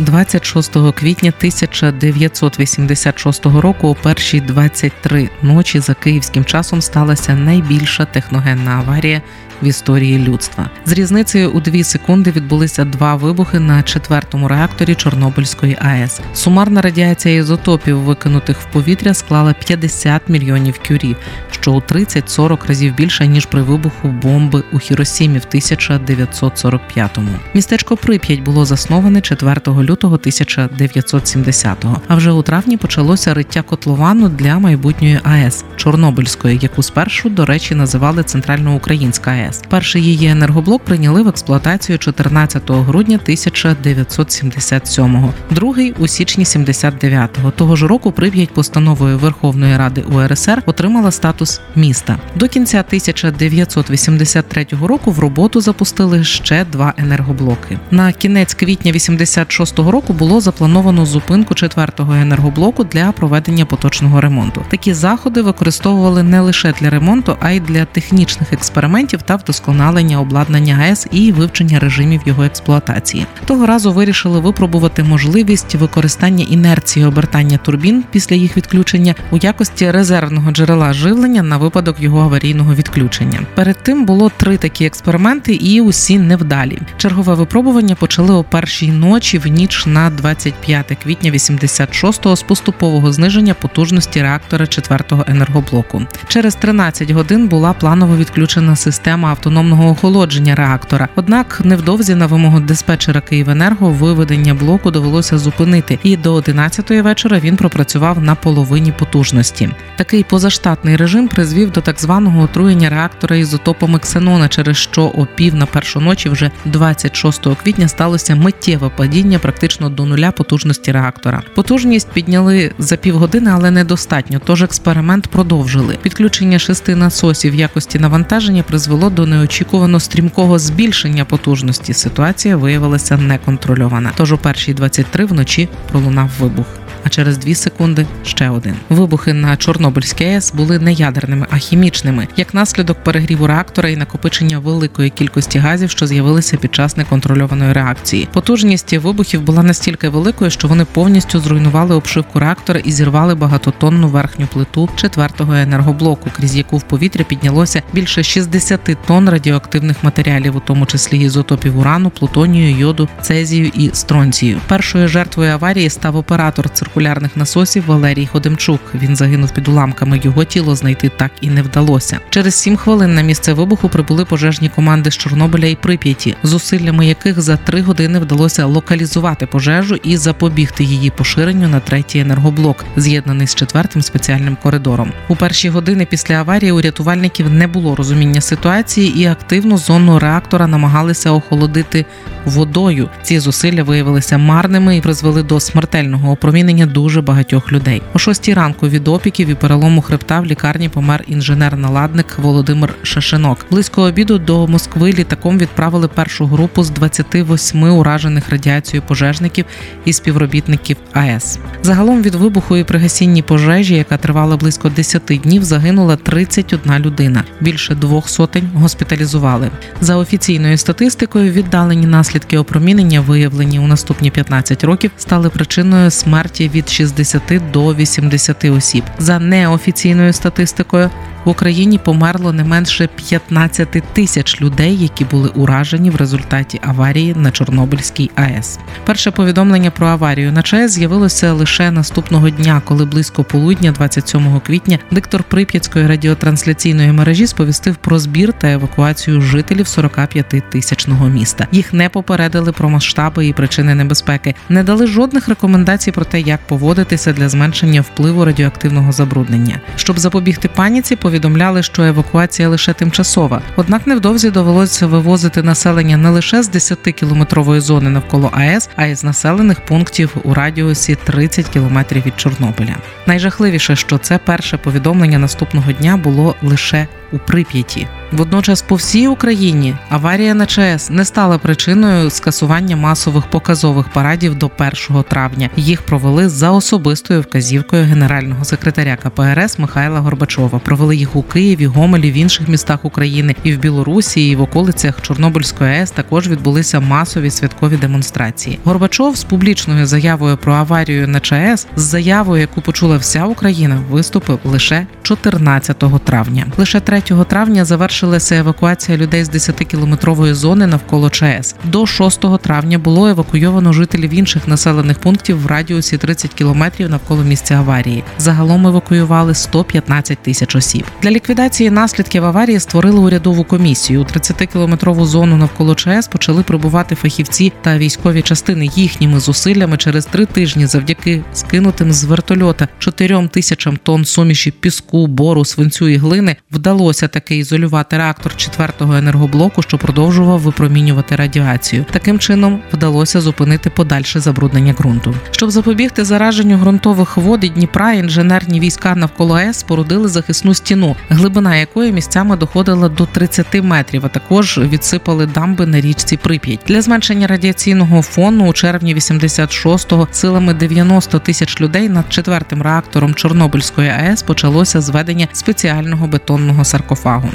26 квітня 1986 року о першій 23 ночі за київським часом сталася найбільша техногенна аварія в історії людства. З різницею у дві секунди відбулися два вибухи на четвертому реакторі Чорнобильської АЕС. Сумарна радіація ізотопів, викинутих в повітря, склала 50 мільйонів кюрі, що у 30-40 разів більше ніж при вибуху бомби у Хіросімі в 1945-му. Містечко Прип'ять було засноване 4 лютого 1970-го, А вже у травні почалося риття котловану для майбутньої АЕС Чорнобильської, яку спершу, до речі, називали Центральноукраїнська АЕС. Перший її енергоблок прийняли в експлуатацію 14 грудня 1977-го, другий у січні 79-го. Того ж року Прип'ять постановою Верховної Ради УРСР отримала статус міста. До кінця 1983 року в роботу запустили ще два енергоблоки. На кінець квітня 86-го року було заплановано зупинку четвертого енергоблоку для проведення поточного ремонту. Такі заходи використовували не лише для ремонту, а й для технічних експериментів та вдосконалення обладнання ГЕС і вивчення режимів його експлуатації. Того разу вирішили випробувати можливість використання інерції обертання турбін після їх відключення у якості резервного джерела живлення на випадок його аварійного відключення. Перед тим було три такі експерименти, і усі невдалі. Чергове випробування почали о першій ночі в ніч на 25 квітня 86-го з поступового зниження потужності реактора 4-го енергоблоку. Через 13 годин була планово відключена система автономного охолодження реактора. Однак невдовзі на вимогу диспетчера Київенерго виведення блоку довелося зупинити, і до 11-ї вечора він пропрацював на половині потужності. Такий позаштатний режим призвів до так званого отруєння реактора ізотопами ксенона, через що о пів на першу ночі, вже 26 квітня, сталося миттєве падіння практично до нуля потужності реактора. Потужність підняли за півгодини, але недостатньо. Тож експеримент продовжили. Підключення шести насосів якості навантаження призвело до неочікувано стрімкого збільшення потужності ситуація виявилася неконтрольована. Тож у першій 23 вночі пролунав вибух а через дві секунди ще один. Вибухи на Чорнобильській АЕС були не ядерними, а хімічними, як наслідок перегріву реактора і накопичення великої кількості газів, що з'явилися під час неконтрольованої реакції. Потужність вибухів була настільки великою, що вони повністю зруйнували обшивку реактора і зірвали багатотонну верхню плиту четвертого енергоблоку, крізь яку в повітря піднялося більше 60 тонн радіоактивних матеріалів, у тому числі ізотопів урану, плутонію, йоду, цезію і стронцію. Першою жертвою аварії став оператор цирку циркулярних насосів Валерій Ходемчук. Він загинув під уламками. Його тіло знайти так і не вдалося. Через сім хвилин на місце вибуху прибули пожежні команди з Чорнобиля і Прип'яті, зусиллями яких за три години вдалося локалізувати пожежу і запобігти її поширенню на третій енергоблок, з'єднаний з четвертим спеціальним коридором. У перші години після аварії у рятувальників не було розуміння ситуації і активно зону реактора намагалися охолодити водою. Ці зусилля виявилися марними і призвели до смертельного опромінення лікування дуже багатьох людей. О шостій ранку від опіків і перелому хребта в лікарні помер інженер-наладник Володимир Шашинок. Близько обіду до Москви літаком відправили першу групу з 28 уражених радіацією пожежників і співробітників АЕС. Загалом від вибуху і пригасінні пожежі, яка тривала близько 10 днів, загинула 31 людина. Більше двох сотень госпіталізували. За офіційною статистикою, віддалені наслідки опромінення, виявлені у наступні 15 років, стали причиною смерті від 60 до 80 осіб. За неофіційною статистикою в Україні померло не менше 15 тисяч людей, які були уражені в результаті аварії на Чорнобильській АЕС. Перше повідомлення про аварію на ЧАЕС з'явилося лише наступного дня, коли близько полудня, 27 квітня, диктор Прип'ятської радіотрансляційної мережі сповістив про збір та евакуацію жителів 45-тисячного міста. Їх не попередили про масштаби і причини небезпеки, не дали жодних рекомендацій про те, як поводитися для зменшення впливу радіоактивного забруднення, щоб запобігти паніці повідомляли, що евакуація лише тимчасова. Однак невдовзі довелося вивозити населення не лише з 10 кілометрової зони навколо АЕС, а й з населених пунктів у радіусі 30 кілометрів від Чорнобиля. Найжахливіше, що це перше повідомлення наступного дня було лише у Прип'яті. Водночас по всій Україні аварія на ЧАЕС не стала причиною скасування масових показових парадів до 1 травня. Їх провели за особистою вказівкою генерального секретаря КПРС Михайла Горбачова. Провели їх у Києві, Гомелі, в інших містах України і в Білорусі, і в околицях Чорнобильської АЕС також відбулися масові святкові демонстрації. Горбачов з публічною заявою про аварію на ЧАЕС з заявою, яку почула вся Україна, виступив лише 14 травня. Лише 3 травня завершилася евакуація людей з 10-кілометрової зони навколо ЧАЕС. До 6 травня було евакуйовано жителів інших населених пунктів в радіусі 30 кілометрів навколо місця аварії. Загалом евакуювали 115 тисяч осіб. Для ліквідації наслідків аварії створили урядову комісію. У 30-кілометрову зону навколо ЧАЕС почали прибувати фахівці та військові частини їхніми зусиллями через три тижні завдяки скинутим з вертольота 4 тисячам тонн суміші піску, бору, свинцю і глини вдалося таки ізолювати реактор четвертого енергоблоку, що продовжував випромінювати радіацію. Таким чином вдалося зупинити подальше забруднення ґрунту. Щоб запобігти зараженню ґрунтових вод і Дніпра, інженерні війська навколо АЕС спорудили захисну стіну, глибина якої місцями доходила до 30 метрів. А також відсипали дамби на річці Прип'ять. Для зменшення радіаційного фону у червні 86-го силами 90 тисяч людей над четвертим реактором Чорнобильської АЕС почалося зведення спеціального бетонного саркофагу.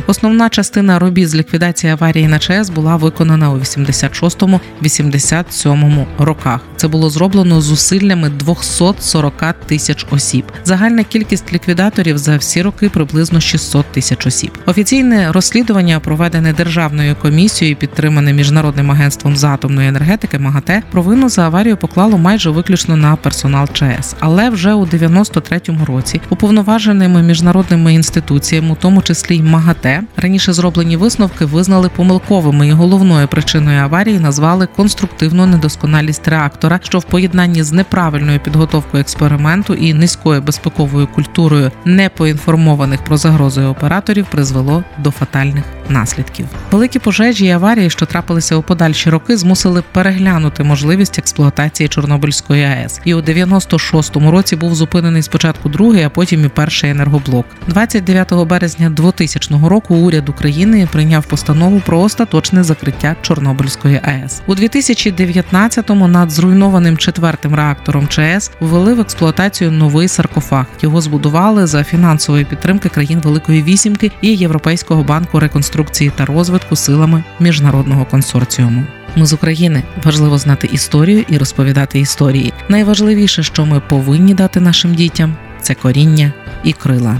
Основна частина робіт з ліквідації аварії на ЧАЕС була виконана у 86-87 роках. Це було зроблено зусиллями 240 тисяч осіб. Загальна кількість ліквідаторів за всі роки приблизно 600 тисяч осіб. Офіційне розслідування, проведене державною комісією, підтримане міжнародним агентством з атомної енергетики МАГАТЕ, провину за аварію поклало майже виключно на персонал ЧАЕС. Але вже у 93-му році уповноваженими міжнародними інституціями, у тому числі й МАГАТЕ, раніше зроблені висновки визнали помилковими і головною причиною аварії назвали конструктивну недосконалість реактора, що в поєднанні з неправильною підготовкою експерименту і низькою безпековою культурою непоінформованих про загрози операторів призвело до фатальних наслідків. Великі пожежі і аварії, що трапилися у подальші роки, змусили переглянути можливість експлуатації Чорнобильської АЕС. І у 96-му році був зупинений спочатку другий, а потім і перший енергоблок. 29 березня 2000 року уряд України прийняв постанову про остаточне закриття Чорнобильської АЕС. У 2019-му над зруйнованим четвертим реактором ЧАЕС ввели в експлуатацію новий саркофаг. Його збудували за фінансової підтримки країн Великої Вісімки і Європейського банку реконструкції та розвитку силами міжнародного консорціуму. Ми з України важливо знати історію і розповідати історії. Найважливіше, що ми повинні дати нашим дітям, це коріння і крила.